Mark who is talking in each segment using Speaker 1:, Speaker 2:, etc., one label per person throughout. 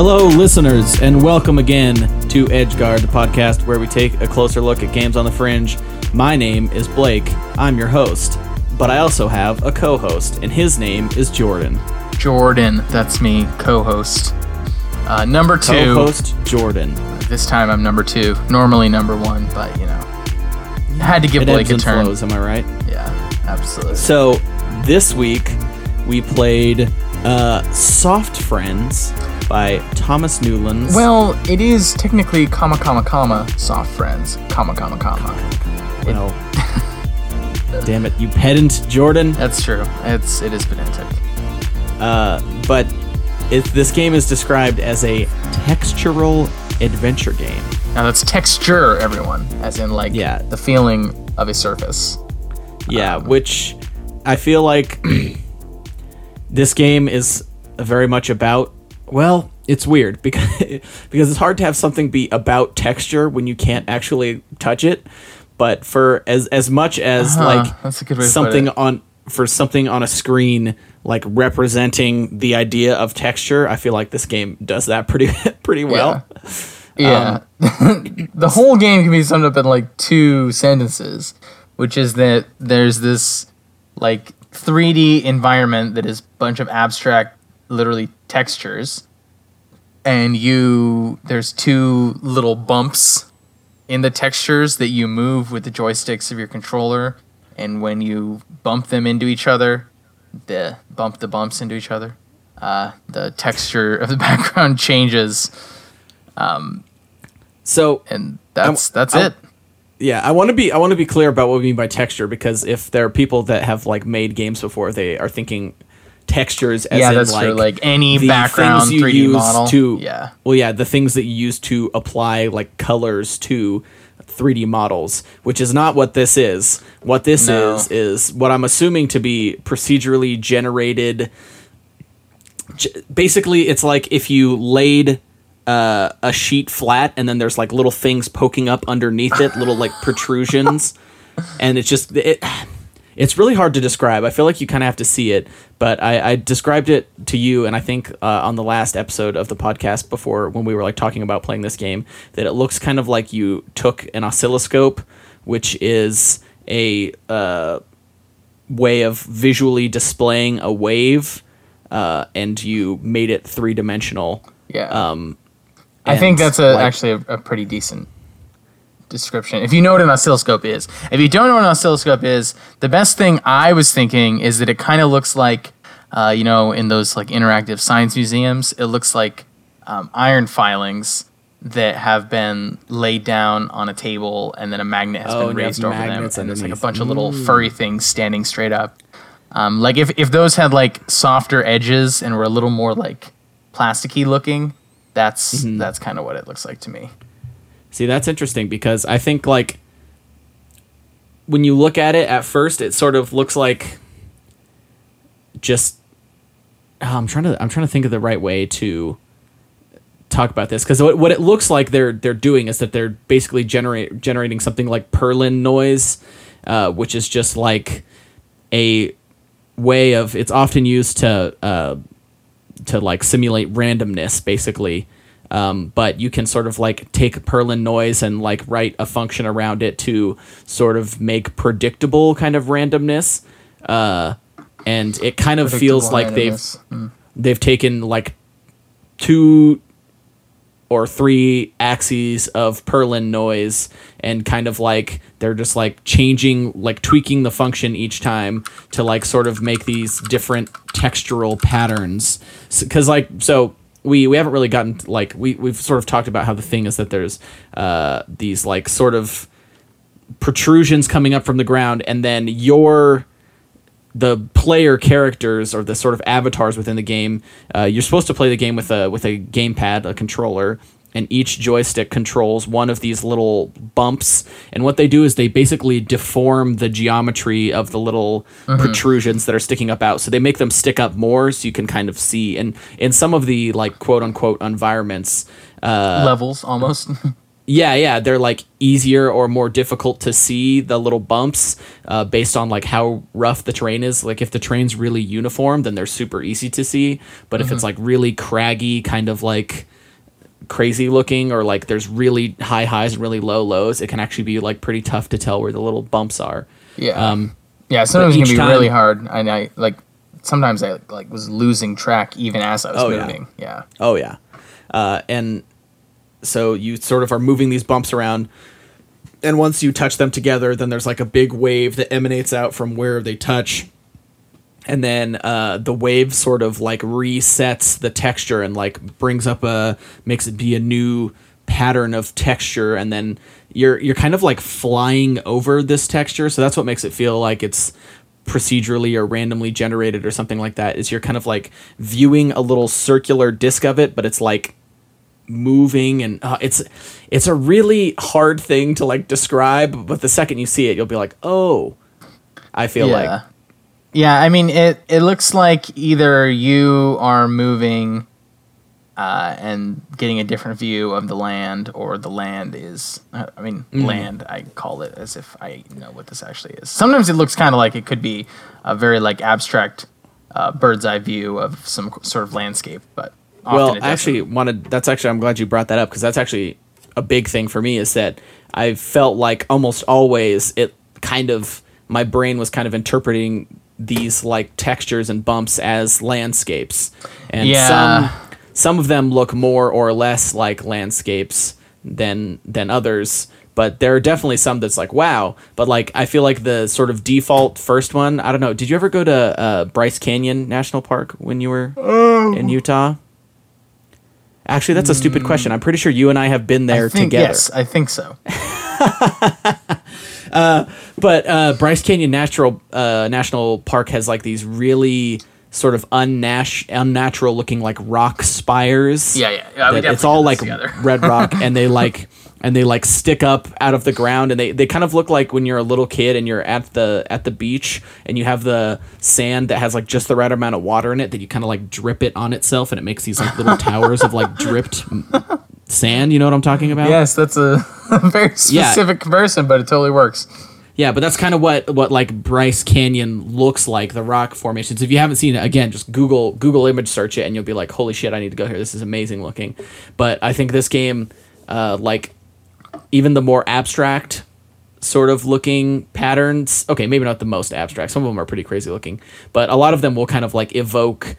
Speaker 1: Hello, listeners, and welcome again to Edgeguard, the podcast where we take a closer look at games on the fringe. My name is Blake. I'm your host, but I also have a co host, and his name is Jordan.
Speaker 2: Jordan, that's me, co-host. Uh, number two.
Speaker 1: Co host Jordan.
Speaker 2: This time I'm number two. Normally number one, but you know, had to give
Speaker 1: It
Speaker 2: Blake a turn.
Speaker 1: flows, am I right?
Speaker 2: Yeah, absolutely.
Speaker 1: So, this week we played uh, Soft Friends by Thomas Newlands.
Speaker 2: well, it is technically comma comma comma soft friends comma comma comma.
Speaker 1: Well, damn it, you pedant, Jordan.
Speaker 2: That's true. It's it is pedantic.
Speaker 1: Uh, but it, this game is described as a textural adventure game.
Speaker 2: Now that's texture, everyone, as in like
Speaker 1: Yeah.
Speaker 2: the feeling of a surface.
Speaker 1: Yeah,
Speaker 2: Um,
Speaker 1: which I feel like this game is very much about. Well, it's weird because because it's hard to have something be about texture when you can't actually touch it. But for as as much as
Speaker 2: Huh,
Speaker 1: like
Speaker 2: that's a good way
Speaker 1: something on for something on a screen like representing the idea of texture, I feel like this game does that pretty pretty well.
Speaker 2: Yeah. Um, the whole game can be summed up in like two sentences, which is that there's this like 3D environment that is a bunch of abstract literally textures and you there's two little bumps in the textures that you move with the joysticks of your controller and when you bump them into each other the bump the bumps into each other uh, the texture of the background changes um,
Speaker 1: So
Speaker 2: and that's that's
Speaker 1: I'm-
Speaker 2: it.
Speaker 1: Yeah, I want to be I want to be clear about what we mean by texture because if there are people that have like made games before, they are thinking textures as
Speaker 2: Yeah,
Speaker 1: in
Speaker 2: that's
Speaker 1: like
Speaker 2: true. Like any background
Speaker 1: you
Speaker 2: 3D
Speaker 1: use
Speaker 2: model.
Speaker 1: To,
Speaker 2: yeah,
Speaker 1: Well, yeah, the things that you use to apply like colors to 3D models, which is not what this is. What this
Speaker 2: No.
Speaker 1: is is what I'm assuming to be procedurally generated. Basically, it's like if you laid uh, a sheet flat and then there's like little things poking up underneath it, little like protrusions, and it's just it. It's really hard to describe. I feel like you kind of have to see it, but I, I described it to you, and I think uh, on the last episode of the podcast before when we were like talking about playing this game, that it looks kind of like you took an oscilloscope, which is a uh, way of visually displaying a wave, uh, and you made it three dimensional.
Speaker 2: yeah.
Speaker 1: Um,
Speaker 2: I think that's a
Speaker 1: like-
Speaker 2: actually a, a pretty decent description. If you know what an oscilloscope is, if you don't know what an oscilloscope is, the best thing I was thinking is that it kind of looks like, uh, you know, in those like interactive science museums, it looks like um, iron filings that have been laid down on a table and then a magnet has
Speaker 1: Oh,
Speaker 2: been
Speaker 1: and you have
Speaker 2: raised over them
Speaker 1: magnets
Speaker 2: and there's like a
Speaker 1: underneath.
Speaker 2: bunch of little furry things standing straight up um, like if, if those had like softer edges and were a little more like plasticky looking that's
Speaker 1: Mm-hmm.
Speaker 2: that's kind of what it looks like to me
Speaker 1: See, that's interesting because I think like when you look at it at first, it sort of looks like just. oh, I'm trying to. I'm trying to think of the right way to talk about this because what, what it looks like they're they're doing is that they're basically generate generating something like Perlin noise, uh, which is just like a way of. It's often used to. Uh, to like simulate randomness basically um, but you can sort of like take perlin noise and like write a function around it to sort of make predictable kind of randomness uh, and it kind of feels like they've.
Speaker 2: Mm.
Speaker 1: they've taken like two or three axes of Perlin noise and kind of like they're just like changing like tweaking the function each time to like sort of make these different textural patterns because like so we we haven't really gotten like we we've sort of talked about how the thing is that there's uh these like sort of protrusions coming up from the ground and then your the player characters or the sort of avatars within the game. Uh, you're supposed to play the game with a with a gamepad, a controller, and each joystick controls one of these little bumps. And what they do is they basically deform the geometry of the little protrusions that are sticking up out. So they make them stick up more, so you can kind of see. And in some of the like quote unquote environments, uh,
Speaker 2: levels almost
Speaker 1: Yeah, yeah, they're like easier or more difficult to see the little bumps uh, based on like how rough the terrain is. Like if the terrain's really uniform, then they're super easy to see. But if it's like really craggy, kind of like crazy looking, or like there's really high highs and really low lows, it can actually be like pretty tough to tell where the little bumps are.
Speaker 2: Yeah.
Speaker 1: Um,
Speaker 2: yeah. Sometimes it can be
Speaker 1: time-
Speaker 2: really hard, and I like sometimes I like was losing track even as I was
Speaker 1: Oh, yeah.
Speaker 2: moving. Yeah.
Speaker 1: Oh yeah, uh, and so you sort of are moving these bumps around, and once you touch them together, then there's like a big wave that emanates out from where they touch, and then uh, the wave sort of like resets the texture and like brings up a makes it be a new pattern of texture, and then you're you're kind of like flying over this texture, so that's what makes it feel like it's procedurally or randomly generated or something like that is you're kind of like viewing a little circular disc of it but it's like moving and uh, it's it's a really hard thing to like describe but the second you see it you'll be like oh i feel
Speaker 2: yeah.
Speaker 1: like
Speaker 2: Yeah, I mean it. It looks like either you are moving, uh, and getting a different view of the land, or the land is. Uh, I mean,
Speaker 1: Mm.
Speaker 2: land. I call it as if I know what this actually is. Sometimes it looks kind of like it could be a very like abstract, uh, bird's eye view of some sort of landscape, but often
Speaker 1: well
Speaker 2: it
Speaker 1: I actually wanted that's actually i'm glad you brought that up because that's actually a big thing for me is that i felt like almost always it kind of my brain was kind of interpreting these like textures and bumps as landscapes. And
Speaker 2: Yeah.
Speaker 1: some some of them look more or less like landscapes than than others. But there are definitely some that's like wow. But like i feel like the sort of default first one i don't know did you ever go to uh, bryce canyon national park when you were in utah? Actually that's a stupid question. I'm pretty sure you and i have been there
Speaker 2: I think,
Speaker 1: together.
Speaker 2: Yes, I think so.
Speaker 1: but uh, Bryce Canyon Natural uh, National Park has like these really sort of unnash- unnatural looking like rock spires.
Speaker 2: Yeah, yeah, yeah,
Speaker 1: that it's all like
Speaker 2: together.
Speaker 1: red rock, and they like and they like stick up out of the ground, and they they kind of look like when you're a little kid and you're at the at the beach and you have the sand that has like just the right amount of water in it that you kind of like drip it on itself, and it makes these like little towers of like dripped sand. You know what I'm talking about?
Speaker 2: Yes, that's a very specific comparison, but it totally works.
Speaker 1: Yeah, but that's kind of what what like Bryce Canyon looks like, the rock formations. If you haven't seen it, again, just Google Google image search it, and you'll be like, "Holy shit, I need to go here! This is amazing looking." But I think this game, uh, like even the more abstract sort of looking patterns. Okay, maybe not the most abstract. Some of them are pretty crazy looking, but a lot of them will kind of like evoke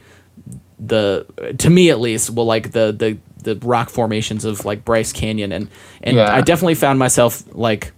Speaker 1: the to me at least will like the the the rock formations of like Bryce Canyon and and
Speaker 2: Yeah.
Speaker 1: I definitely found myself like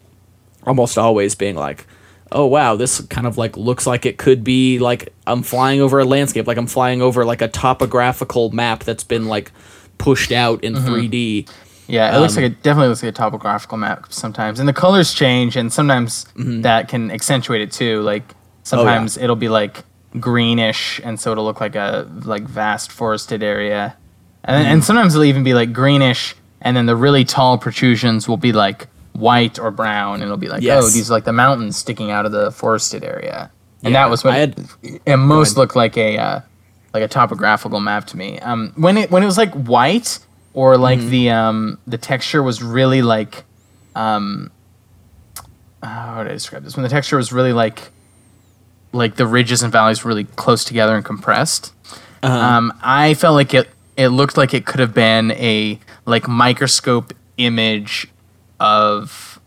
Speaker 1: almost always being like oh wow this kind of like looks like it could be like I'm flying over a landscape like I'm flying over like a topographical map that's been like pushed out in 3D
Speaker 2: Yeah, it looks
Speaker 1: Um,
Speaker 2: like it definitely looks like a topographical map sometimes, and the colors change, and sometimes
Speaker 1: Mm-hmm.
Speaker 2: that can accentuate it too. Like
Speaker 1: Oh,
Speaker 2: sometimes it'll be like greenish, and so it'll look like a like vast forested area, and
Speaker 1: Mm-hmm.
Speaker 2: and sometimes it'll even be like greenish, and then the really tall protrusions will be like white or brown, and it'll be like oh these are like the mountains sticking out of the forested area, and
Speaker 1: Yeah,
Speaker 2: that was what
Speaker 1: had-
Speaker 2: it most looked like a uh, like a topographical map to me. Um, when it when it was like white or like
Speaker 1: Mm-hmm.
Speaker 2: the um the texture was really like um uh, how do I describe this? When the texture was really like like the ridges and valleys were really close together and compressed.
Speaker 1: Uh-huh.
Speaker 2: Um, I felt like it it looked like it could have been a like microscope image of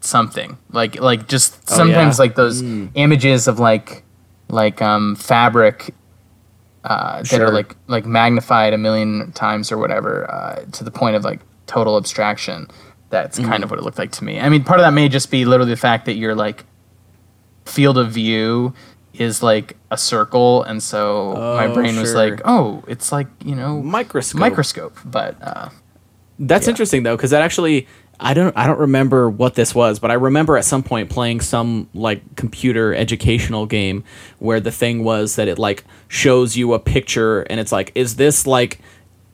Speaker 2: something like like just
Speaker 1: Oh,
Speaker 2: sometimes
Speaker 1: yeah. Mm.
Speaker 2: like those images of like like um fabric uh, that
Speaker 1: Sure.
Speaker 2: are like like magnified a million times or whatever uh, to the point of like total abstraction. That's
Speaker 1: Mm-hmm.
Speaker 2: kind of what it looked like to me. I mean, part of that may just be literally the fact that your like field of view is like a circle, and so my
Speaker 1: Oh,
Speaker 2: brain was like, oh, it's like you know
Speaker 1: microscope
Speaker 2: microscope. But uh,
Speaker 1: That's
Speaker 2: Yeah.
Speaker 1: interesting though, because that actually I don't I don't remember what this was, but I remember at some point playing some like computer educational game where the thing was that it like shows you a picture and it's like, is this like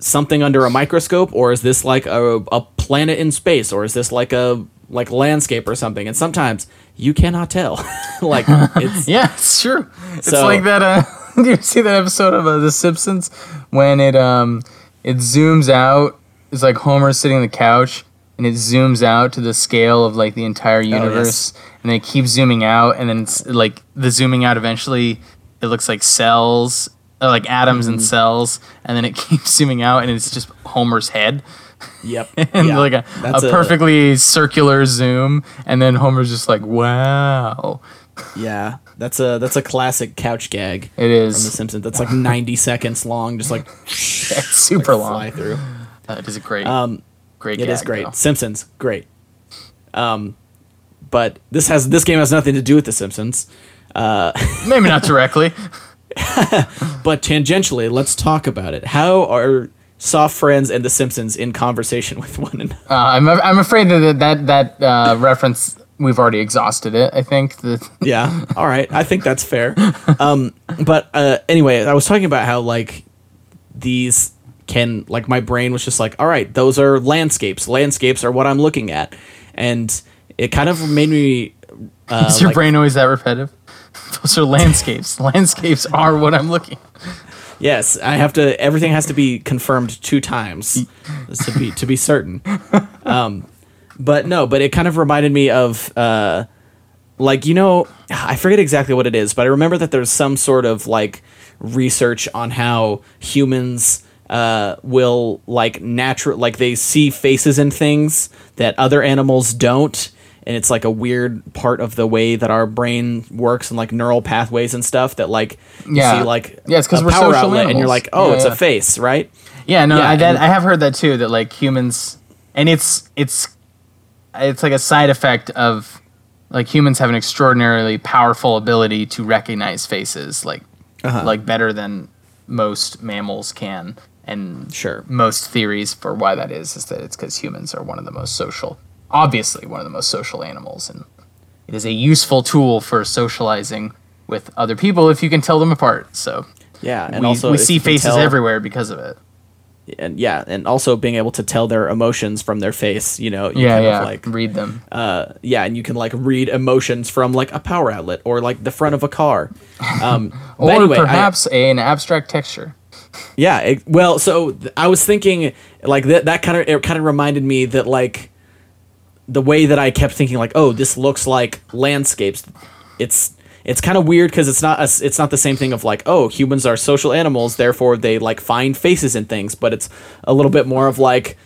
Speaker 1: something under a microscope or is this like a, a planet in space or is this like a like landscape or something? And sometimes you cannot tell. like it's
Speaker 2: yeah, it's true. It's like that. Uh, do you see that episode of uh, The Simpsons when it um it zooms out? It's like Homer sitting on the couch. And it zooms out to the scale of like the entire
Speaker 1: Oh,
Speaker 2: universe, and then it keeps zooming out, and then it's like the zooming out eventually it looks like cells, uh, like atoms
Speaker 1: Mm-hmm.
Speaker 2: and cells, and then it keeps zooming out, and it's just Homer's head.
Speaker 1: Yep.
Speaker 2: and
Speaker 1: Yeah.
Speaker 2: like a, a perfectly circular zoom, and then Homer's just like, "Wow,
Speaker 1: Yeah. That's a that's a classic couch gag
Speaker 2: It is
Speaker 1: from The Simpsons. That's like 90 seconds long, just like
Speaker 2: super
Speaker 1: fly
Speaker 2: long."
Speaker 1: through.
Speaker 2: Uh, it is a great,
Speaker 1: Um,
Speaker 2: great.
Speaker 1: It is
Speaker 2: gag,
Speaker 1: great.
Speaker 2: though.
Speaker 1: Simpsons, great. Um, but this has this game has nothing to do with The Simpsons.
Speaker 2: Maybe not directly.
Speaker 1: But tangentially, let's talk about it. How are Soft Friends and The Simpsons in conversation with one another?
Speaker 2: Uh, I'm I'm afraid that that that uh, reference we've already exhausted it. I think
Speaker 1: yeah. All right. I think that's fair. Um, but uh, anyway, I was talking about how like these can like my brain was just like, all right, those are landscapes. Landscapes are what I'm looking at, and it kind of made me. Uh,
Speaker 2: is your
Speaker 1: like-
Speaker 2: brain always that repetitive? Those are landscapes. landscapes are what I'm looking.
Speaker 1: Yes, I have to. Everything has to be confirmed two times to be to be certain. Um, but no, but it kind of reminded me of uh, like you know, I forget exactly what it is, but I remember that there's some sort of like research on how humans uh, will like natural like they see faces in things that other animals don't and it's like a weird part of the way that our brain works and like neural pathways and stuff that like you
Speaker 2: Yeah.
Speaker 1: see like
Speaker 2: Yeah, it's 'cause
Speaker 1: a
Speaker 2: we're
Speaker 1: power
Speaker 2: social
Speaker 1: outlet and you're like oh
Speaker 2: Yeah,
Speaker 1: it's
Speaker 2: yeah.
Speaker 1: a face right
Speaker 2: Yeah, no,
Speaker 1: Yeah,
Speaker 2: I, that, I have heard that too. That like humans, and it's it's it's like a side effect of like humans have an extraordinarily powerful ability to recognize faces, like
Speaker 1: Uh-huh.
Speaker 2: like better than most mammals can. And
Speaker 1: Sure.
Speaker 2: most theories for why that is is that it's because humans are one of the most social, obviously one of the most social animals, and it is a useful tool for socializing with other people if you can tell them apart. So
Speaker 1: yeah and
Speaker 2: we,
Speaker 1: also
Speaker 2: we see faces
Speaker 1: tell-
Speaker 2: everywhere because of it.
Speaker 1: and yeah and also being able to tell their emotions from their face you know you
Speaker 2: Yeah,
Speaker 1: kind
Speaker 2: yeah.
Speaker 1: of like
Speaker 2: Read them.
Speaker 1: uh, yeah, and you can like read emotions from like a power outlet or like the front of a car. Um,
Speaker 2: or
Speaker 1: anyway,
Speaker 2: perhaps a, an abstract texture.
Speaker 1: yeah. It, well, so th- I was thinking like that. That kind of it kind of reminded me that like the way that I kept thinking like, oh, this looks like landscapes. It's it's kind of weird because it's not a, it's not the same thing of like, oh, humans are social animals, therefore they like find faces in things, but it's a little bit more of like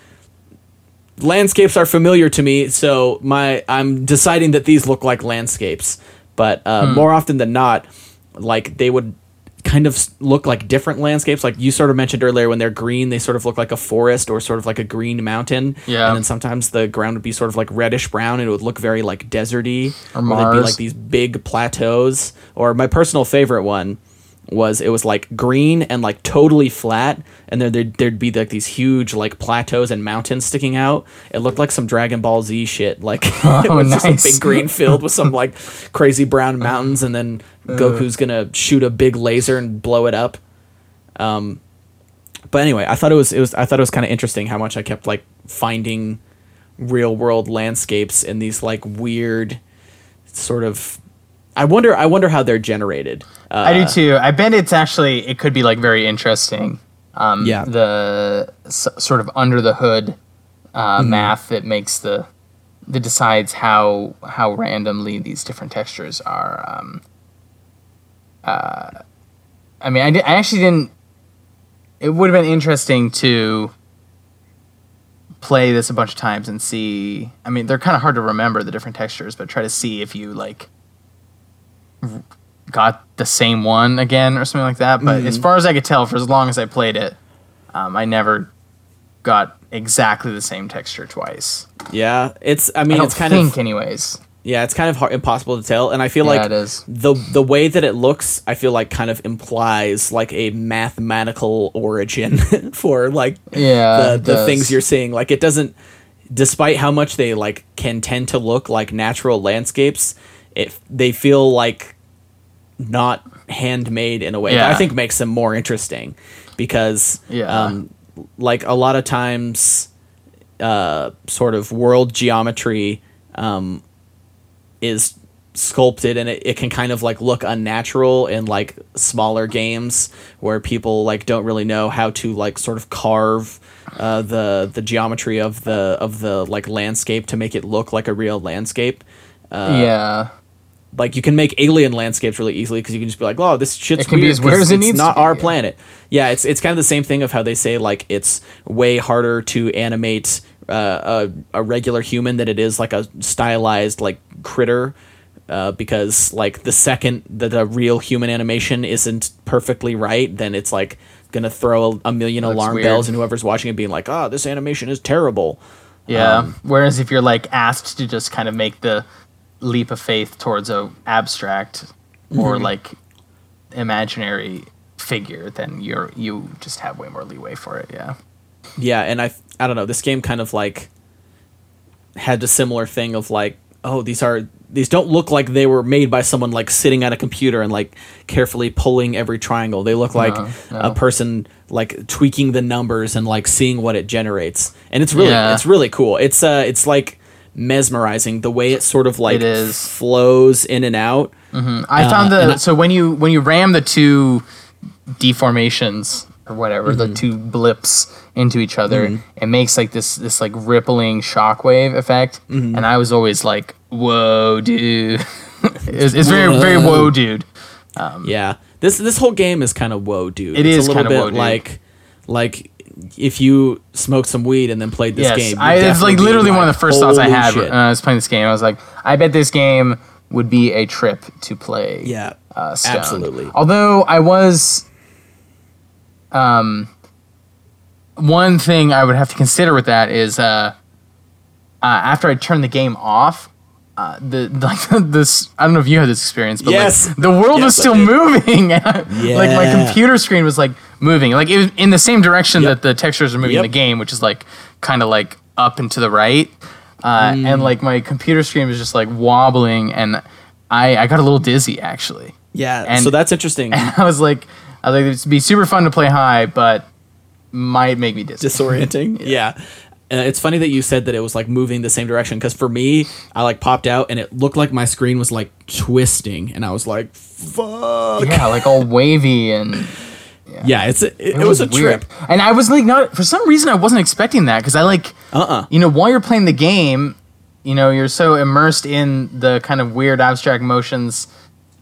Speaker 1: landscapes are familiar to me, so my I'm deciding that these look like landscapes. But uh, more often than not, like they would kind of look like different landscapes. Like you sort of mentioned earlier, when they're green, they sort of look like a forest or sort of like a green mountain.
Speaker 2: Yeah.
Speaker 1: And then sometimes the ground would be sort of like reddish brown, and it would look very like deserty.
Speaker 2: Or
Speaker 1: be
Speaker 2: Mars.
Speaker 1: like these big plateaus. Or my personal favorite one was it was like green and like totally flat and then there'd, there'd be like these huge like plateaus and mountains sticking out. It looked like some dragon ball z shit like it
Speaker 2: Oh,
Speaker 1: was just a big green field with some like crazy brown mountains and then goku's gonna shoot a big laser and blow it up. Um but anyway i thought it was it was i thought it was kind of interesting how much i kept like finding real world landscapes in these like weird sort of i wonder i wonder how they're generated uh,
Speaker 2: I do too. I bet it's actually it could be like very interesting. Um,
Speaker 1: Yeah.
Speaker 2: The s- sort of under the hood uh,
Speaker 1: Mm-hmm.
Speaker 2: math that makes the that decides how how randomly these different textures are. Um, uh, I mean, I, di- I actually didn't. It would have been interesting to play this a bunch of times and see. I mean, they're kind of hard to remember the different textures, but try to see if you like got the same one again or something like that. But
Speaker 1: Mm-hmm.
Speaker 2: as far as I could tell, for as long as I played it, um, I never got exactly the same texture twice.
Speaker 1: yeah it's i
Speaker 2: I
Speaker 1: mean
Speaker 2: don't
Speaker 1: it's kind
Speaker 2: think,
Speaker 1: of
Speaker 2: anyways.
Speaker 1: yeah it's kind of hard, impossible to tell and i feel
Speaker 2: Yeah,
Speaker 1: like the the way that it looks i feel like kind of implies like a mathematical origin for like
Speaker 2: Yeah,
Speaker 1: the, the things you're seeing like it doesn't despite how much they like can tend to look like natural landscapes it they feel like not handmade in a way that i think makes them more interesting because
Speaker 2: Yeah.
Speaker 1: um like a lot of times uh sort of world geometry um is sculpted and it, it can kind of like look unnatural in like smaller games where people like don't really know how to like sort of carve uh, the the geometry of the of the like landscape to make it look like a real landscape
Speaker 2: yeah.
Speaker 1: Like you can make alien landscapes really easily because you can just be like, oh, this shit's
Speaker 2: It can be
Speaker 1: weird
Speaker 2: as weird as it
Speaker 1: it's
Speaker 2: needs to
Speaker 1: not
Speaker 2: be,
Speaker 1: our
Speaker 2: yeah.
Speaker 1: planet. Yeah, it's it's kind of the same thing of how they say like it's way harder to animate uh, a a regular human than it is like a stylized like critter. Uh, because like the second that a real human animation isn't perfectly right, then it's like gonna throw a, a million alarm
Speaker 2: weird.
Speaker 1: bells, and whoever's watching it being like, "Oh, this animation is terrible."
Speaker 2: Yeah.
Speaker 1: Um,
Speaker 2: Whereas if you're like asked to just kind of make the leap of faith towards a abstract
Speaker 1: Mm-hmm.
Speaker 2: or like imaginary figure, then you're you just have way more leeway for it. Yeah.
Speaker 1: Yeah, and I I don't know, this game kind of like had a similar thing of like, oh, these are these don't look like they were made by someone like sitting at a computer and like carefully pulling every triangle. They look like
Speaker 2: No, no.
Speaker 1: a person like tweaking the numbers and like seeing what it generates. And it's really
Speaker 2: Yeah.
Speaker 1: it's really cool. It's uh it's like mesmerizing the way it sort of like
Speaker 2: It is.
Speaker 1: flows in and out.
Speaker 2: I found
Speaker 1: Uh, and
Speaker 2: the
Speaker 1: I-
Speaker 2: so when you when you ram the two deformations or whatever
Speaker 1: Mm-hmm.
Speaker 2: the two blips into each other, it makes like this this like rippling shockwave effect,
Speaker 1: Mm-hmm.
Speaker 2: and I was always like, "Whoa, dude!" it's, it's very very
Speaker 1: Whoa.
Speaker 2: whoa, dude.
Speaker 1: yeah. This this whole game is kind of whoa, dude.
Speaker 2: It
Speaker 1: it's
Speaker 2: is
Speaker 1: a little bit
Speaker 2: whoa,
Speaker 1: like like if you smoked some weed and then played this
Speaker 2: yes,
Speaker 1: game.
Speaker 2: I, it's like literally one of the first thoughts I had
Speaker 1: shit."
Speaker 2: when I was playing this game. I was like, I bet this game would be a trip to play.
Speaker 1: yeah,
Speaker 2: uh,
Speaker 1: absolutely.
Speaker 2: Although I was, um, one thing I would have to consider with that is, uh, uh after I turned the game off, uh, the like this I don't know if you had this experience, but
Speaker 1: Yes.
Speaker 2: like, the world was
Speaker 1: Yes, I
Speaker 2: still moving. Like my computer screen was like moving, like it was in the same direction
Speaker 1: Yep.
Speaker 2: that the textures are moving in the game, which is like kind of like up and to the right. Uh,
Speaker 1: Mm.
Speaker 2: And like my computer screen was just like wobbling, and I I got a little dizzy actually.
Speaker 1: Yeah,
Speaker 2: And-
Speaker 1: so that's interesting.
Speaker 2: I was like, I was like, it'd be super fun to play high, but might make me dizzy.
Speaker 1: Disorienting. yeah. Uh, it's funny that you said that it was like moving the same direction because for me, I like popped out and it looked like my screen was like twisting, and I was like, "Fuck!"
Speaker 2: yeah, like all wavy and
Speaker 1: Yeah, it's a, it, it was, a
Speaker 2: weird.
Speaker 1: trip.
Speaker 2: And I was like, not for some reason, I wasn't expecting that because I like,
Speaker 1: Uh uh
Speaker 2: you know, while you're playing the game, you know, you're so immersed in the kind of weird abstract motions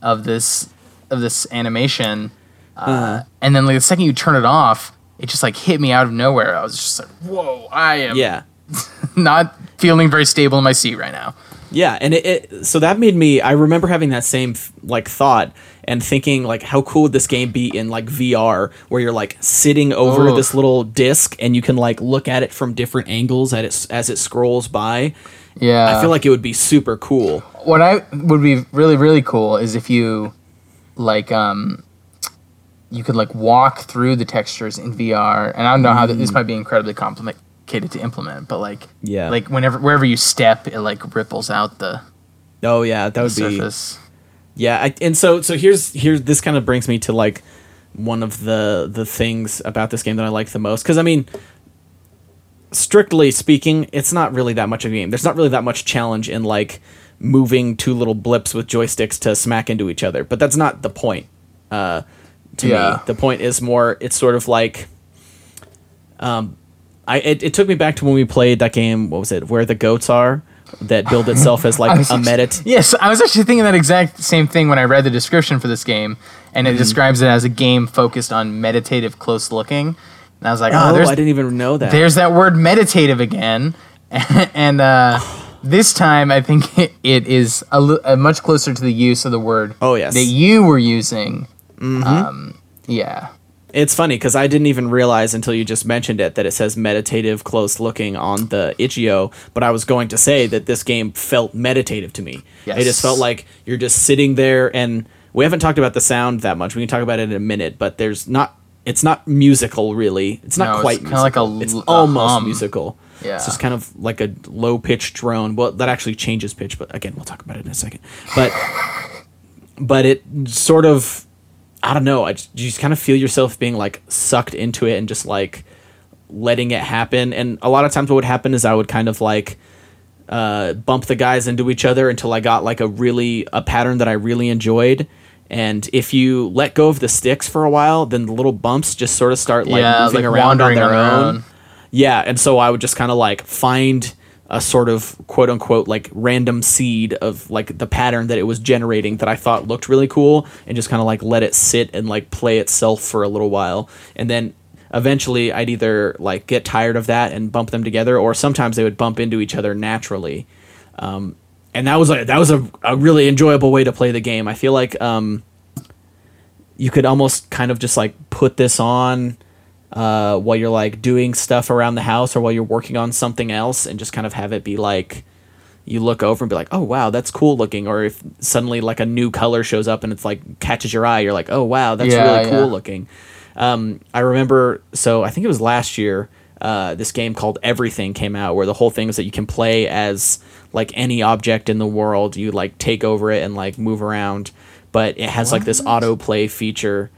Speaker 2: of this of this animation, uh,
Speaker 1: Uh-huh.
Speaker 2: and then like the second you turn it off, it just like hit me out of nowhere. I was just like, whoa, I am
Speaker 1: Yeah.
Speaker 2: not feeling very stable in my seat right now.
Speaker 1: Yeah, and it, it so that made me. I remember having that same like thought and thinking like, how cool would this game be in like VR, where you're like sitting over
Speaker 2: Oh.
Speaker 1: this little disc and you can like look at it from different angles as it as it scrolls by.
Speaker 2: Yeah,
Speaker 1: I feel like it would be super cool.
Speaker 2: what I would be really really cool is if you like um you could like walk through the textures in VR and I don't know how th- this might be incredibly complicated to implement but like
Speaker 1: Yeah.
Speaker 2: like whenever wherever you step it like ripples out the,
Speaker 1: Oh yeah, that would be
Speaker 2: surface
Speaker 1: Yeah, I, and so so here's here's this kind of brings me to like one of the the things about this game that I like the most because I mean, strictly speaking, it's not really that much of a game. There's not really that much challenge in like moving two little blips with joysticks to smack into each other. But that's not the point. Uh, to
Speaker 2: Yeah.
Speaker 1: me, the point is more. It's sort of like. Um, I it, it took me back to when we played that game. What was it? Where the goats are. That build itself as like a medit.
Speaker 2: Yes, I was actually thinking that exact same thing when I read the description for this game, and it
Speaker 1: Mm-hmm.
Speaker 2: describes it as a game focused on meditative close looking. And I was like, oh,
Speaker 1: Oh, I didn't even know that.
Speaker 2: there's that word meditative again and uh, this time i think it, it is a, much closer to the use of the word
Speaker 1: Oh, yes.
Speaker 2: that you were using um, yeah
Speaker 1: It's funny because I didn't even realize until you just mentioned it that it says meditative close looking on the itch.io, but I was going to say that this game felt meditative to me. It just felt like you're just sitting there and we haven't talked about the sound that much. We can talk about it in a minute, but there's not it's not musical really. It's not
Speaker 2: No, it's
Speaker 1: quite
Speaker 2: kinda like a
Speaker 1: it's
Speaker 2: a
Speaker 1: almost
Speaker 2: hum.
Speaker 1: musical.
Speaker 2: Yeah.
Speaker 1: It's just kind of like a low pitched drone. Well, that actually changes pitch, but again, we'll talk about it in a second. But but it sort of I don't know. I just, you just kind of feel yourself being like sucked into it and just like letting it happen. And a lot of times, what would happen is I would kind of like uh, bump the guys into each other until I got like a really a pattern that I really enjoyed. And if you let go of the sticks for a while, then the little bumps just sort of start like
Speaker 2: Yeah,
Speaker 1: moving
Speaker 2: like
Speaker 1: around
Speaker 2: on their
Speaker 1: own.
Speaker 2: own.
Speaker 1: Yeah, and so I would just kind of like find a sort of quote unquote like random seed of like the pattern that it was generating that I thought looked really cool and just kind of like let it sit and like play itself for a little while. And then eventually I'd either like get tired of that and bump them together or sometimes they would bump into each other naturally. Um, and that was like that was a, a really enjoyable way to play the game. I feel like um, you could almost kind of just like put this on uh, while you're like doing stuff around the house or while you're working on something else and just kind of have it be like you look over and be like oh wow that's cool looking. Or if suddenly like a new color shows up and it's like catches your eye you're like oh wow that's
Speaker 2: Yeah,
Speaker 1: really cool
Speaker 2: yeah.
Speaker 1: looking. Um, i remember so i think it was last year uh, this game called everything came out where the whole thing is that you can play as like any object in the world. You like take over it and like move around but it has like this autoplay feature.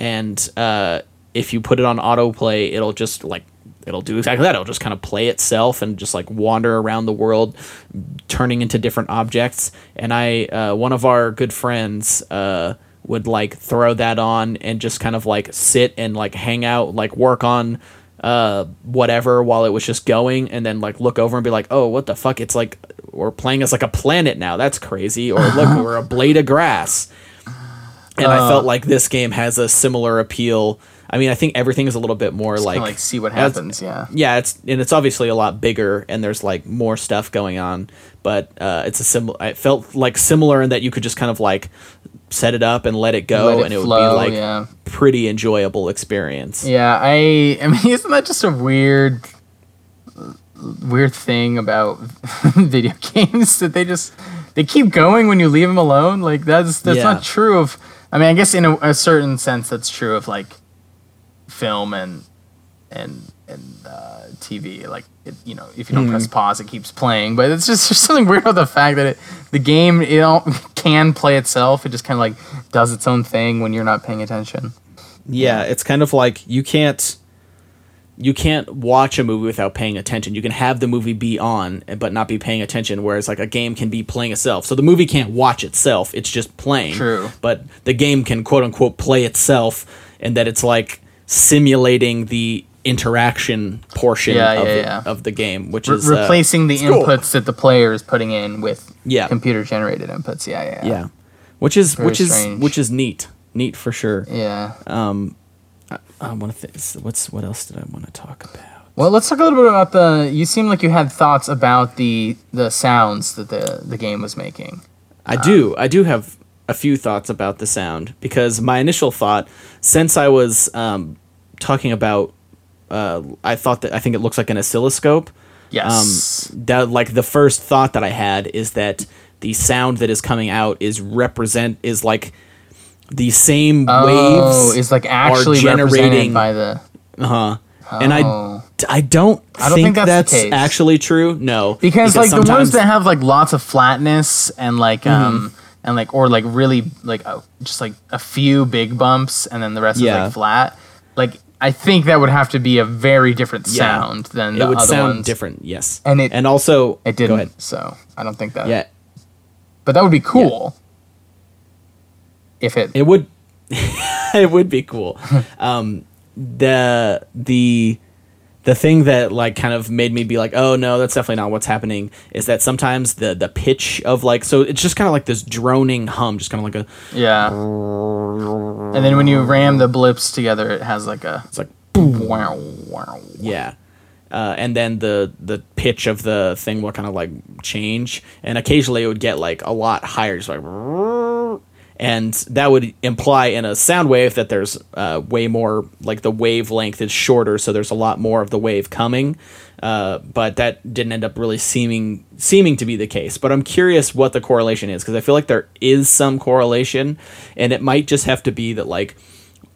Speaker 1: And uh, if you put it on autoplay, it'll just like it'll do exactly that. It'll just kind of play itself and just like wander around the world, turning into different objects. And I, uh, one of our good friends, uh, would like throw that on and just kind of like sit and like hang out, like work on uh whatever while it was just going and then like look over and be like oh what the fuck it's like we're playing as like a planet now that's crazy or look we're a blade of grass and I felt like this game has a similar appeal. I mean, I think everything is a little bit more like
Speaker 2: Like, like see what happens. Yeah.
Speaker 1: yeah, it's and it's obviously a lot bigger and there's like more stuff going on, but uh, it's a similar. It felt like similar in that you could just kind of like set it up and let it go,
Speaker 2: Let it
Speaker 1: and it would be like
Speaker 2: yeah.
Speaker 1: pretty enjoyable experience.
Speaker 2: Yeah, I I mean, isn't that just a weird weird thing about video games that they just they keep going when you leave them alone? Like that's that's
Speaker 1: Yeah.
Speaker 2: not true of I mean, I guess in a, a certain sense that's true of like film and and and uh, TV. Like it, you know, if you don't
Speaker 1: Mm-hmm.
Speaker 2: press pause, it keeps playing. But it's just there's something weird about the fact that it, the game it all, can play itself. It just kind of like does its own thing when you're not paying attention.
Speaker 1: Yeah, it's kind of like you can't you can't watch a movie without paying attention. You can have the movie be on but not be paying attention whereas like a game can be playing itself. So the movie can't watch itself, it's just playing.
Speaker 2: True.
Speaker 1: But the game can quote unquote play itself and that it's like simulating the interaction portion
Speaker 2: Yeah,
Speaker 1: of,
Speaker 2: yeah,
Speaker 1: the,
Speaker 2: yeah.
Speaker 1: of the game, which
Speaker 2: Re-
Speaker 1: is uh,
Speaker 2: replacing the
Speaker 1: it's cool.
Speaker 2: inputs that the player is putting in with
Speaker 1: Yeah.
Speaker 2: computer generated inputs. Yeah, yeah,
Speaker 1: Yeah. Which is
Speaker 2: Very
Speaker 1: which is which is neat. Neat for sure.
Speaker 2: yeah.
Speaker 1: Um, I want to th- what's what else did I want to talk about?
Speaker 2: Well, let's talk a little bit about the. You seem like you had thoughts about the the sounds that the the game was making.
Speaker 1: I do. I do have a few thoughts about the sound because my initial thought, since I was um, talking about, uh, I thought that I think it looks like an oscilloscope.
Speaker 2: Yes.
Speaker 1: Um, that like the first thought that I had is that the sound that is coming out is represent is like the same
Speaker 2: oh,
Speaker 1: waves.
Speaker 2: is like actually generating by the.
Speaker 1: uh-huh. And I,
Speaker 2: Oh.
Speaker 1: I don't,
Speaker 2: I don't
Speaker 1: think,
Speaker 2: think that's
Speaker 1: that's, actually true. No,
Speaker 2: because, like the ones that have like lots of flatness and like
Speaker 1: Mm-hmm.
Speaker 2: um and like or like really like just like a few big bumps and then the rest is
Speaker 1: Yeah.
Speaker 2: like flat. Like I think that would have to be a very different
Speaker 1: Yeah.
Speaker 2: sound than
Speaker 1: it would
Speaker 2: other
Speaker 1: sound
Speaker 2: ones.
Speaker 1: different. Yes,
Speaker 2: And it-
Speaker 1: and also
Speaker 2: It
Speaker 1: Go ahead.
Speaker 2: didn't. So I don't think that.
Speaker 1: Yeah,
Speaker 2: But that would be cool. If it.
Speaker 1: it would it would be cool um the the the thing that like kind of made me be like oh no that's definitely not what's happening is that sometimes the the pitch of like so it's just kind of like this droning hum just kind of like a
Speaker 2: Yeah. And then when you ram the blips together, it has like a.
Speaker 1: it's like
Speaker 2: Wow, wow.
Speaker 1: yeah uh, and then the the pitch of the thing will kind of like change and occasionally it would get like a lot higher just like and that would imply in a sound wave that there's uh, way more like the wavelength is shorter so there's a lot more of the wave coming. Uh, but that didn't end up really seeming seeming to be the case. But i'm curious what the correlation is because i feel like there is some correlation and it might just have to be that like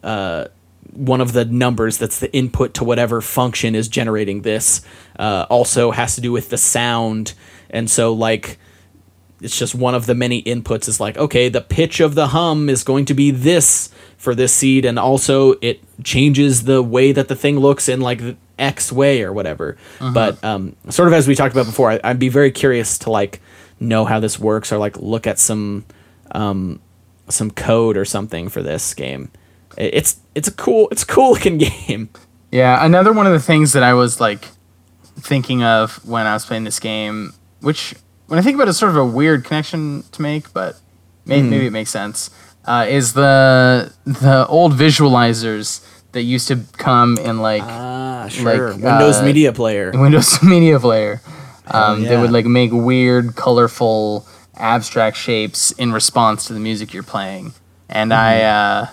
Speaker 1: uh, one of the numbers that's the input to whatever function is generating this uh, also has to do with the sound. And so like it's just one of the many inputs is like okay the pitch of the hum is going to be this for this seed and also it changes the way that the thing looks in like the x way or whatever. But um, sort of as we talked about before I, i'd be very curious to like know how this works or like look at some um, some code or something for this game. It- it's it's a cool it's a cool looking game.
Speaker 2: Yeah, another one of the things that I was like thinking of when I was playing this game, which when I think about it, is sort of a weird connection to make, but maybe, maybe it makes sense. Uh, is the the old visualizers that used to come in like
Speaker 1: ah
Speaker 2: sure.
Speaker 1: windows
Speaker 2: uh,
Speaker 1: media player
Speaker 2: Windows Media Player. Um, They
Speaker 1: yeah.
Speaker 2: would like make weird, colorful, abstract shapes in response to the music you're playing. And I, uh,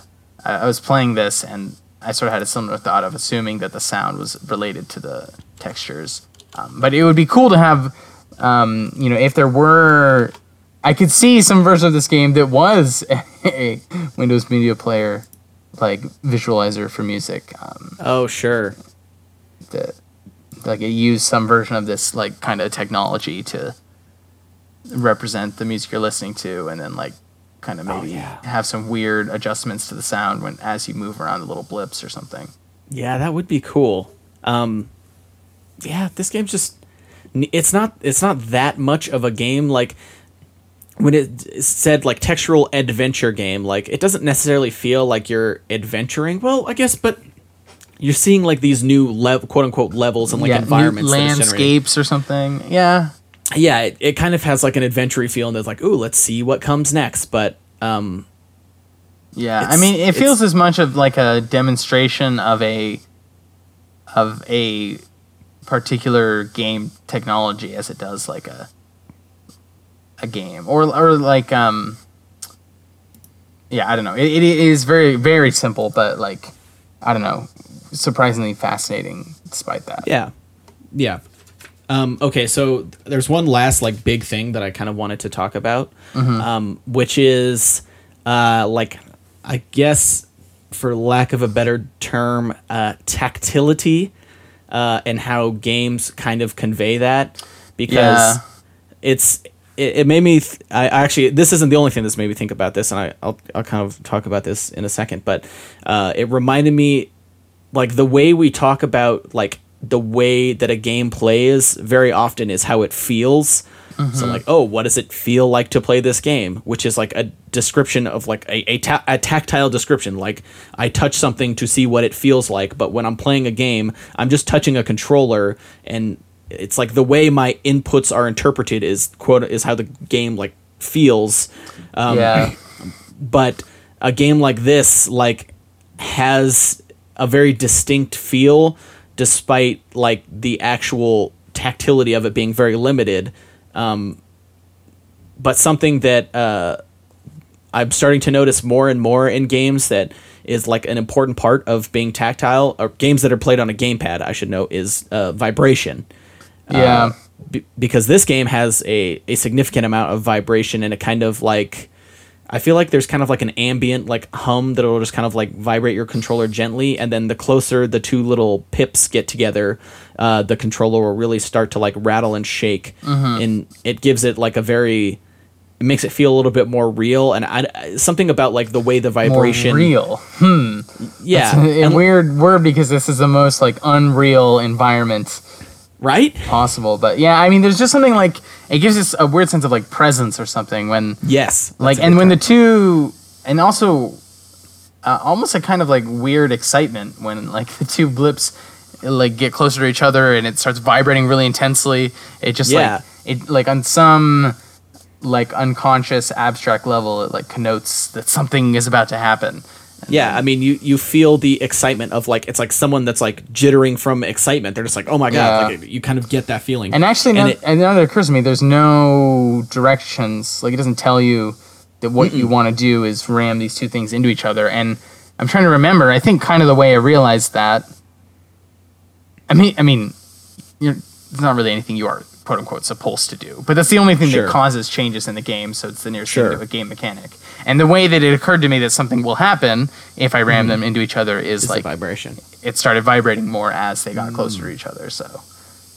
Speaker 2: I I was playing this, and I sort of had a similar thought of assuming that the sound was related to the textures. Um, but it would be cool to have, um, you know, if there were, I could see some version of this game that was a Windows Media Player like visualizer for music. Um,
Speaker 1: oh sure
Speaker 2: that like it used some version of this like kind of technology to represent the music you're listening to and then like kind of maybe
Speaker 1: yeah.
Speaker 2: have some weird adjustments to the sound when as you move around the little blips or something
Speaker 1: Yeah, that would be cool. Um, yeah, this game's just it's not it's not that much of a game like when it said like textural adventure game like it doesn't necessarily feel like you're adventuring. Well i guess but you're seeing like these new lev- quote unquote levels and like
Speaker 2: yeah,
Speaker 1: environments
Speaker 2: new
Speaker 1: that it's generating.
Speaker 2: landscapes or something. Yeah.
Speaker 1: Yeah it, it kind of has like an adventure feel and it's like ooh let's see what comes next but um
Speaker 2: yeah i mean it feels as much of like a demonstration of a of a particular game technology as it does like a a game. Or or like um yeah i don't know. It, it is very very simple but like i don't know. Surprisingly fascinating despite that.
Speaker 1: Yeah. Yeah. Um, okay, so there's one last like big thing that I kind of wanted to talk about, um, which is uh, like I guess for lack of a better term, uh, tactility, uh, and how games kind of convey that because
Speaker 2: Yeah.
Speaker 1: it's it, it made me th- I actually this isn't the only thing that's made me think about this and I I'll, I'll kind of talk about this in a second but uh, it reminded me like the way we talk about like the way that a game plays very often is how it feels so like oh what does it feel like to play this game? Which is like a description of like a, a, ta- a tactile description. Like i touch something to see what it feels like but when i'm playing a game i'm just touching a controller and it's like the way my inputs are interpreted is quote is how the game like feels. Um,
Speaker 2: yeah.
Speaker 1: but a game like this like has a very distinct feel despite like the actual tactility of it being very limited um, but something that uh, i'm starting to notice more and more in games that is like an important part of being tactile or games that are played on a gamepad i should note is uh, vibration.
Speaker 2: Yeah.
Speaker 1: be- because this game has a, a significant amount of vibration and a kind of like I feel like there's kind of like an ambient like hum that'll just kind of like vibrate your controller gently and then the closer the two little pips get together uh, the controller will really start to like rattle and shake. And it gives it like a very it makes it feel a little bit more real and I, something about like the way the
Speaker 2: more
Speaker 1: vibration
Speaker 2: real.
Speaker 1: Yeah.
Speaker 2: A
Speaker 1: and-
Speaker 2: weird word because this is the most like unreal environment
Speaker 1: right
Speaker 2: possible. But yeah, I mean, there's just something like it gives us a weird sense of like presence or something when
Speaker 1: yes
Speaker 2: like and when the two and also uh, almost a kind of like weird excitement when like the two blips like get closer to each other and it starts vibrating really intensely. It just
Speaker 1: Yeah.
Speaker 2: like it like on some like unconscious abstract level it like connotes that something is about to happen.
Speaker 1: Yeah, I mean, you you feel the excitement of like it's like someone that's like jittering from excitement. They're just like, oh my god,
Speaker 2: Yeah.
Speaker 1: like, you kind of get that feeling.
Speaker 2: And actually, now,
Speaker 1: it-
Speaker 2: and now that occurs to me, there's no directions. Like it doesn't tell you that what you want to do is ram these two things into each other. And I'm trying to remember. I think kind of the way I realized that. I mean, I mean, you're, there's not really anything you are quote unquote supposed to do, but that's the only thing
Speaker 1: Sure.
Speaker 2: that causes changes in the game. So it's the nearest
Speaker 1: Sure.
Speaker 2: thing to a game mechanic. And the way that it occurred to me that something will happen if I ram hmm. them into each other is
Speaker 1: It's
Speaker 2: like
Speaker 1: vibration.
Speaker 2: it started vibrating more as they got hmm. closer to each other. So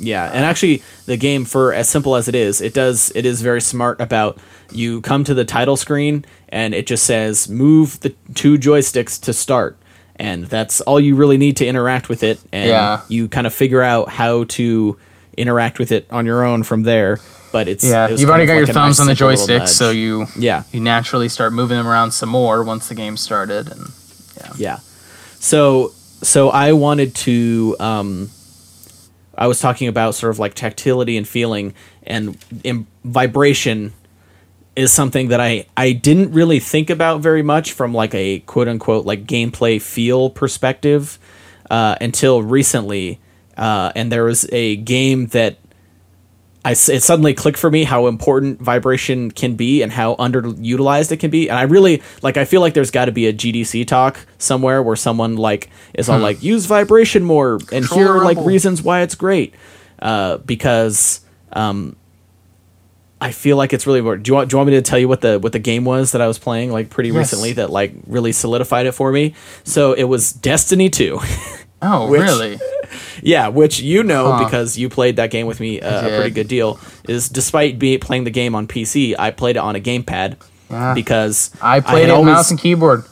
Speaker 1: Yeah, uh, and actually, the game, for as simple as it is, it does it is very smart about you come to the title screen and it just says move the two joysticks to start, and that's all you really need to interact with it, and
Speaker 2: Yeah.
Speaker 1: you kind of figure out how to interact with it on your own from there. But it's
Speaker 2: Yeah,
Speaker 1: it
Speaker 2: you've already got
Speaker 1: of
Speaker 2: your thumbs
Speaker 1: nice
Speaker 2: on the joystick, so you
Speaker 1: yeah,
Speaker 2: you naturally start moving them around some more once the game started. And
Speaker 1: Yeah. So so I wanted to um I was talking about sort of like tactility and feeling and im- vibration is something that I I didn't really think about very much from like a quote unquote like gameplay feel perspective uh, until recently uh, and there was a game that I it suddenly clicked for me how important vibration can be and how underutilized it can be. And I really like I feel like there's got to be a GDC talk somewhere where someone like is all like use vibration more and
Speaker 2: Control
Speaker 1: here are like reasons why it's great. Uh, because um I feel like it's really important. Do you want do you want me to tell you what the what the game was that I was playing like pretty
Speaker 2: Yes.
Speaker 1: recently that like really solidified it for me? So it was Destiny 2.
Speaker 2: oh, really?
Speaker 1: Yeah, which you know
Speaker 2: Huh.
Speaker 1: because you played that game with me uh, a pretty good deal. Is despite be playing the game on PC, I played it on a gamepad
Speaker 2: Yeah.
Speaker 1: because
Speaker 2: I played
Speaker 1: had
Speaker 2: it
Speaker 1: always-
Speaker 2: mouse and keyboard.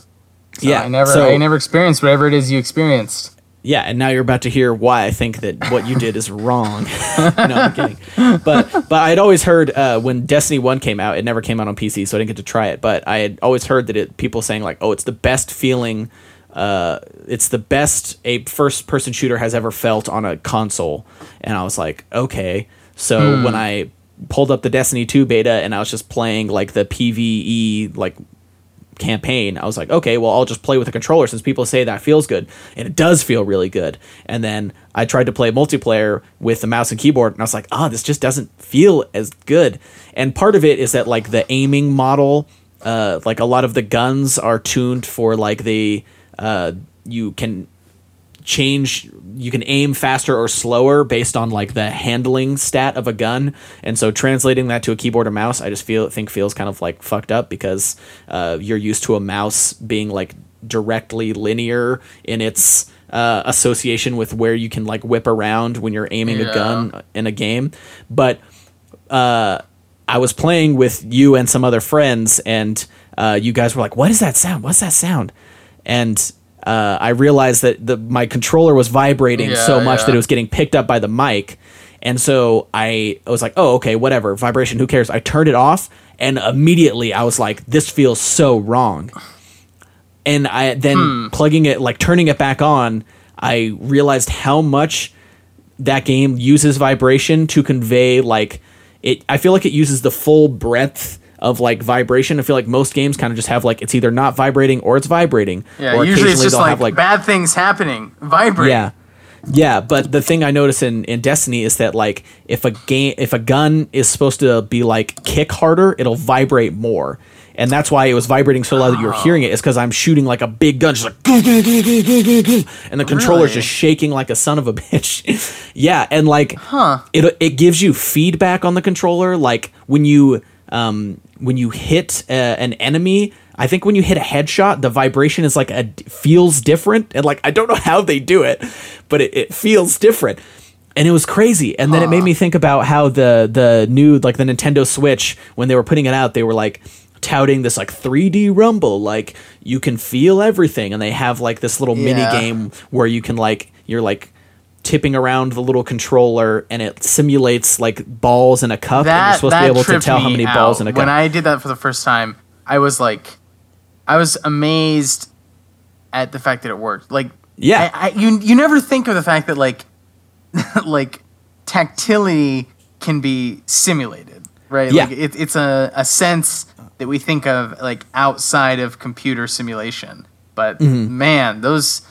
Speaker 2: So
Speaker 1: Yeah,
Speaker 2: I never
Speaker 1: so-
Speaker 2: I never experienced whatever it is you experienced.
Speaker 1: Yeah, and now you're about to hear why I think that what you did is wrong. no, I'm kidding. But but I'd always heard uh, when Destiny One came out, it never came out on PC, so I didn't get to try it. But I had always heard that it people saying like, oh, it's the best feeling. Uh, it's the best a first person shooter has ever felt on a console, and I was like, okay. So when I pulled up the Destiny Two beta and I was just playing like the PVE like campaign, I was like, okay, well, I'll just play with the controller since people say that feels good, and it does feel really good. And then I tried to play multiplayer with the mouse and keyboard, and I was like, ah, this just doesn't feel as good. And part of it is that like the aiming model, uh, like a lot of the guns are tuned for like the uh, you can change you can aim faster or slower based on like the handling stat of a gun and so translating that to a keyboard or mouse i just feel think feels kind of like fucked up because uh, you're used to a mouse being like directly linear in its uh, association with where you can like whip around when you're aiming a gun in a game but uh, I was playing with you and some other friends, and uh, you guys were like, "What is that sound? What's that sound?" And uh, I realized that the my controller was vibrating
Speaker 2: Yeah,
Speaker 1: so much
Speaker 2: yeah.
Speaker 1: that it was getting picked up by the mic, and so I, I was like, "Oh, okay, whatever, vibration. Who cares?" I turned it off, and immediately I was like, "This feels so wrong." And I then
Speaker 2: Hmm.
Speaker 1: plugging it, like turning it back on, I realized how much that game uses vibration to convey like it I feel like it uses the full breadth of like vibration. I feel like most games kind of just have like it's either not vibrating or it's vibrating.
Speaker 2: Yeah,
Speaker 1: or
Speaker 2: usually it's just
Speaker 1: they'll
Speaker 2: like, bad things happening, vibrating.
Speaker 1: yeah. Yeah, but the thing I notice in, in Destiny is that like if a game if a gun is supposed to be like kick harder, it'll vibrate more. And that's why it was vibrating so loud that you were hearing it, is because I'm shooting like a big gun, just like and the controller's
Speaker 2: Really?
Speaker 1: just shaking like a son of a bitch. yeah, and like
Speaker 2: Huh.
Speaker 1: it it gives you feedback on the controller like when you um when you hit uh, an enemy i think when you hit a headshot the vibration is like a feels different. And like i don't know how they do it but it, it feels different. And it was crazy. And then it made me think about how the the new like the nintendo switch when they were putting it out they were like touting this like 3d rumble. Like you can feel everything. And they have like this little mini game where you can like you're like tipping around the little controller and it simulates like balls in a cup and you're
Speaker 2: That
Speaker 1: supposed to
Speaker 2: that
Speaker 1: be able to tell how many
Speaker 2: out.
Speaker 1: balls in a cup.
Speaker 2: When I did that for the first time, I was like, I was amazed at the fact that it worked. Like,
Speaker 1: Yeah.
Speaker 2: I, I, you you never think of the fact that like, like, tactility can be simulated, right?
Speaker 1: Yeah.
Speaker 2: Like, it, it's a a sense that we think of like outside of computer simulation. But
Speaker 1: Mm-hmm.
Speaker 2: man, those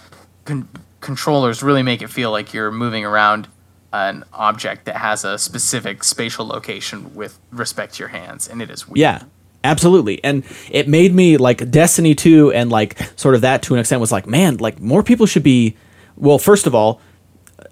Speaker 2: con- controllers really make it feel like you're moving around an object that has a specific spatial location with respect to your hands, and it is weird.
Speaker 1: Yeah, absolutely. And it made me like Destiny 2 and like sort of that to an extent was like, man, like more people should be. Well, first of all,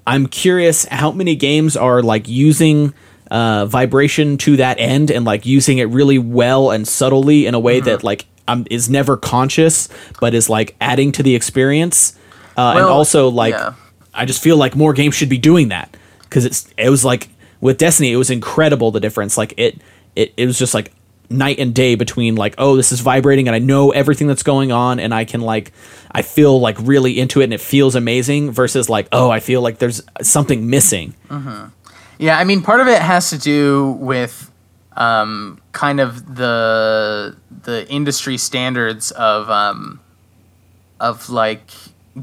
Speaker 1: I'm curious how many games are like using uh, vibration to that end and like using it really well and subtly in a way
Speaker 2: Mm-hmm.
Speaker 1: that like um, is never conscious but is like adding to the experience. Uh, and also like
Speaker 2: yeah.
Speaker 1: I just feel like more games should be doing that because it's it was like with Destiny, it was incredible the difference. Like it it it was just like night and day between like oh this is vibrating and I know everything that's going on and I can like I feel like really into it and it feels amazing versus like oh I feel like there's something missing.
Speaker 2: Yeah, I mean, part of it has to do with um, kind of the the industry standards of um, of like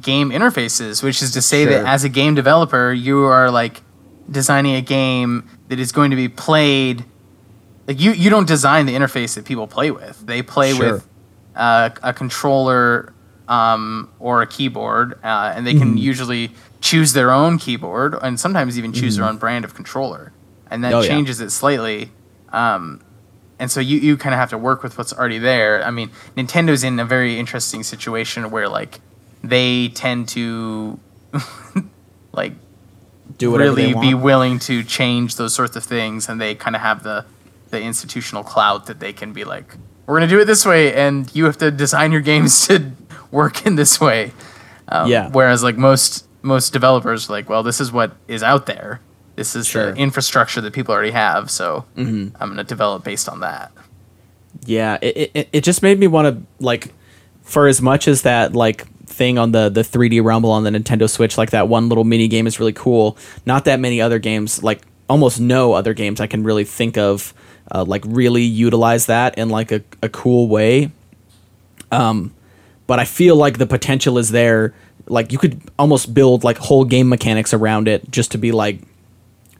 Speaker 2: game interfaces, which is to say
Speaker 1: Sure.
Speaker 2: that as a game developer, you are like designing a game that is going to be played. Like you, you don't design the interface that people play with. They play
Speaker 1: Sure.
Speaker 2: with uh, a controller um, or a keyboard, uh, and they can
Speaker 1: Mm-hmm.
Speaker 2: usually choose their own keyboard and sometimes even choose their own brand of controller, and that
Speaker 1: Mm-hmm. Oh, yeah.
Speaker 2: changes it slightly. Um, and so you, you kind of have to work with what's already there. I mean, Nintendo's in a very interesting situation where like they tend to like
Speaker 1: Do
Speaker 2: really be willing to change those sorts of things, and they kind of have the the institutional clout that they can be like, we're gonna do it this way, and you have to design your games to work in this way. Um,
Speaker 1: Yeah.
Speaker 2: Whereas like most most developers like, well, this is what is out there. This is
Speaker 1: Sure.
Speaker 2: the infrastructure that people already have, so
Speaker 1: Mm-hmm.
Speaker 2: I'm gonna develop based on that.
Speaker 1: Yeah, it, it, it just made me want to like, for as much as that like thing on the the 3D Rumble on the Nintendo Switch, like that one little mini game is really cool. Not that many other games, like almost no other games I can really think of, uh, like really utilize that in like a, a cool way. Um, but I feel like the potential is there. Like you could almost build like whole game mechanics around it just to be like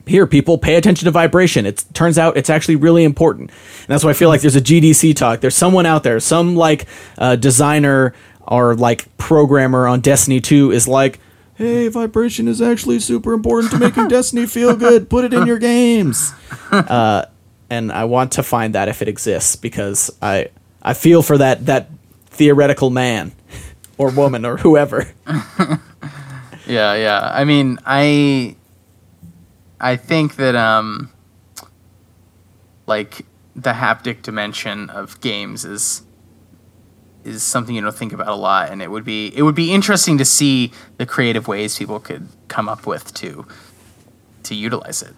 Speaker 1: here people pay attention to vibration it turns out it's actually really important and that's why i feel like there's a gdc talk there's someone out there some like uh, designer or like programmer on destiny 2 is like hey vibration is actually super important to making destiny feel good. Put it in your games. Uh, and i want to find that if it exists because i i feel for that that theoretical man or woman or whoever.
Speaker 2: Yeah, yeah. I mean, I I think that um like the haptic dimension of games is is something you don't think about a lot and it would be it would be interesting to see the creative ways people could come up with to to utilize it.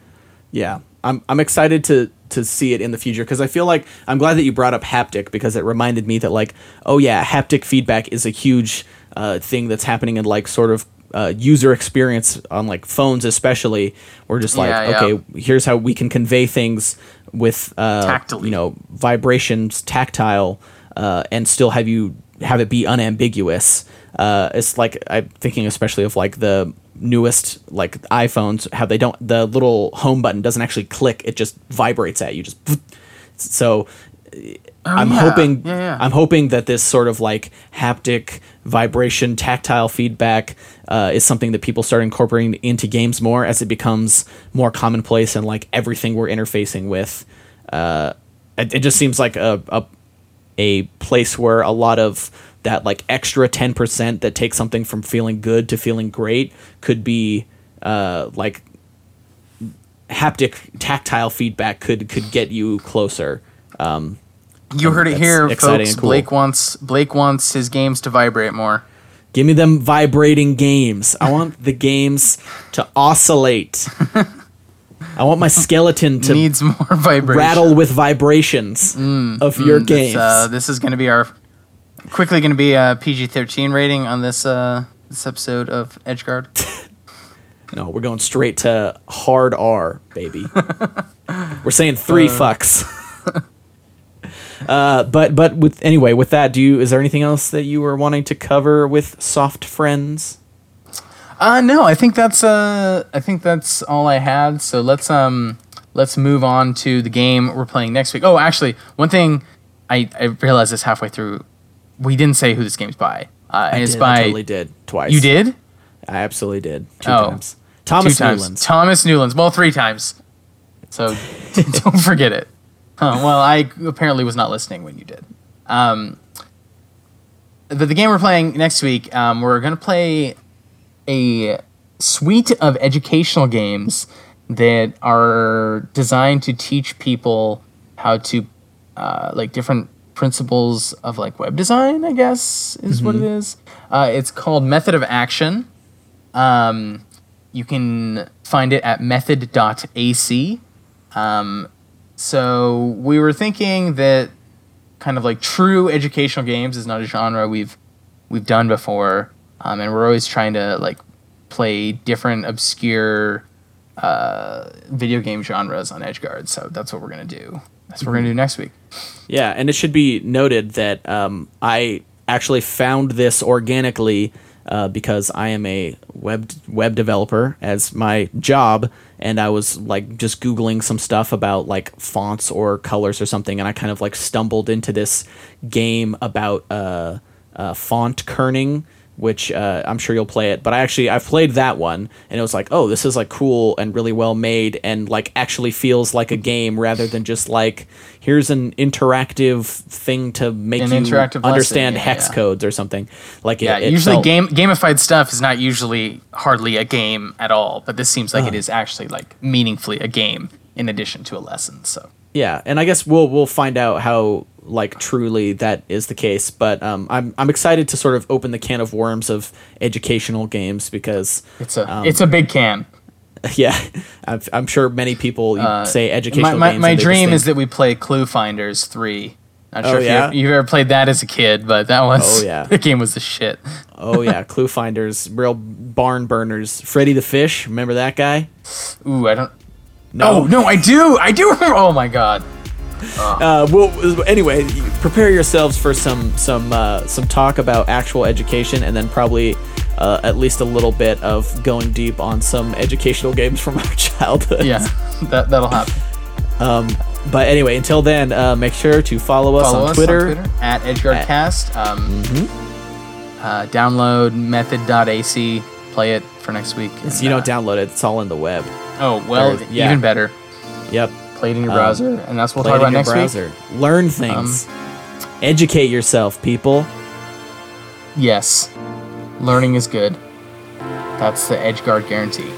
Speaker 1: Yeah, I'm I'm excited to to see it in the future because I feel like I'm glad that you brought up haptic because it reminded me that like oh yeah, haptic feedback is a huge uh, thing that's happening in like sort of uh, user experience on like phones especially. We're just like
Speaker 2: Yeah, yeah.
Speaker 1: okay, here's how we can convey things with uh, you know vibrations, tactile, uh, and still have you have it be unambiguous. Uh, it's like I'm thinking especially of like the newest like iPhones, how they don't the little home button doesn't actually click; it just vibrates at you. Just so. I'm
Speaker 2: yeah.
Speaker 1: hoping
Speaker 2: Yeah, yeah.
Speaker 1: I'm hoping that this sort of like haptic vibration tactile feedback uh, is something that people start incorporating into games more as it becomes more commonplace and like everything we're interfacing with uh, it, it just seems like a, a a place where a lot of that like extra 10% that takes something from feeling good to feeling great could be uh, like haptic tactile feedback could could get you closer um,
Speaker 2: You heard it here, folks.
Speaker 1: cool.
Speaker 2: Blake wants Blake wants his games to vibrate more.
Speaker 1: Give me them vibrating games. I want the games to oscillate. I want my skeleton to
Speaker 2: Needs more vibration.
Speaker 1: rattle with vibrations of your
Speaker 2: This,
Speaker 1: games.
Speaker 2: uh, this is going to be our quickly going to be a PG thirteen rating on this uh, this episode of Edgeguard.
Speaker 1: no, we're going straight to hard R, baby. we're saying three fucks. Uh, but but with anyway with that, do you is there anything else that you were wanting to cover with soft friends?
Speaker 2: Uh, no, I think that's uh, I think that's all I had. So let's um, let's move on to the game we're playing next week. Oh, actually, one thing I I realized this halfway through, we didn't say who this game's by. Uh,
Speaker 1: I
Speaker 2: it's
Speaker 1: did,
Speaker 2: by
Speaker 1: I totally did twice.
Speaker 2: you did
Speaker 1: I absolutely did two
Speaker 2: Oh.
Speaker 1: times. Thomas
Speaker 2: two times.
Speaker 1: Newlands.
Speaker 2: Thomas Newlands. Well, three times. So don't forget it. Huh, well, I apparently was not listening when you did. Um, but the game we're playing next week, um, we're going to play a suite of educational games that are designed to teach people how to, uh, like, different principles of like web design. I guess is what it is. Uh, it's called Method of Action. Um, you can find it at method.ac. Um, so we were thinking that kind of like true educational games is not a genre we've we've done before, um, and we're always trying to like play different obscure uh, video game genres on EdgeGuard. So that's what we're gonna do. That's what we're gonna do next week.
Speaker 1: Yeah, and it should be noted that um, I actually found this organically uh, because I am a web web developer as my job, and I was like just googling some stuff about like fonts or colors or something, and I kind of like stumbled into this game about uh, uh, font kerning which uh, I'm sure you'll play it. But I actually I've played that one, and it was like, oh, this is like cool and really well made, and like actually feels like a game rather than just like here's an interactive thing to make
Speaker 2: An
Speaker 1: you
Speaker 2: interactive
Speaker 1: understand
Speaker 2: lesson, yeah,
Speaker 1: hex
Speaker 2: yeah.
Speaker 1: codes or something. Like it,
Speaker 2: Yeah,
Speaker 1: it
Speaker 2: usually
Speaker 1: felt-
Speaker 2: game gamified stuff is not usually hardly a game at all, but this seems like it is actually like meaningfully a game in addition to a lesson. So
Speaker 1: Yeah, and I guess we'll we'll find out how like truly that is the case. But um, I'm I'm excited to sort of open the can of worms of educational games because
Speaker 2: it's a
Speaker 1: um,
Speaker 2: it's a big can.
Speaker 1: yeah, I'm, I'm sure many people you say educational
Speaker 2: my,
Speaker 1: games.
Speaker 2: my
Speaker 1: and
Speaker 2: dream
Speaker 1: think-
Speaker 2: is that we play Clue Finders three. Not sure
Speaker 1: Oh,
Speaker 2: if
Speaker 1: yeah?
Speaker 2: you, you've ever played that as a kid, but that was
Speaker 1: Oh, yeah.
Speaker 2: the game was the shit.
Speaker 1: oh yeah, Clue Finders, real barn burners. Freddi the Fish, remember that guy?
Speaker 2: Ooh, I don't.
Speaker 1: No.
Speaker 2: Oh no, I do, I do remember. Oh my god.
Speaker 1: Uh, well, anyway, prepare yourselves for some some uh, some talk about actual education, and then probably uh, at least a little bit of going deep on some educational games from our childhood.
Speaker 2: Yeah, that that'll happen.
Speaker 1: Um, but anyway, until then, uh, make sure to follow us,
Speaker 2: Follow
Speaker 1: on,
Speaker 2: us
Speaker 1: Twitter.
Speaker 2: on Twitter at EdgeGuardCast. Um,
Speaker 1: Mm-hmm.
Speaker 2: uh, download method.ac. Play it for next week. And,
Speaker 1: you
Speaker 2: uh,
Speaker 1: don't download it; it's all in the web.
Speaker 2: Oh well,
Speaker 1: Or- yeah.
Speaker 2: even better.
Speaker 1: Yep.
Speaker 2: Play it in your
Speaker 1: Um,
Speaker 2: browser, and that's what we'll talk about next
Speaker 1: browser.
Speaker 2: week.
Speaker 1: Learn things. Educate yourself, people.
Speaker 2: Yes, learning is good. That's the edge guard guarantee.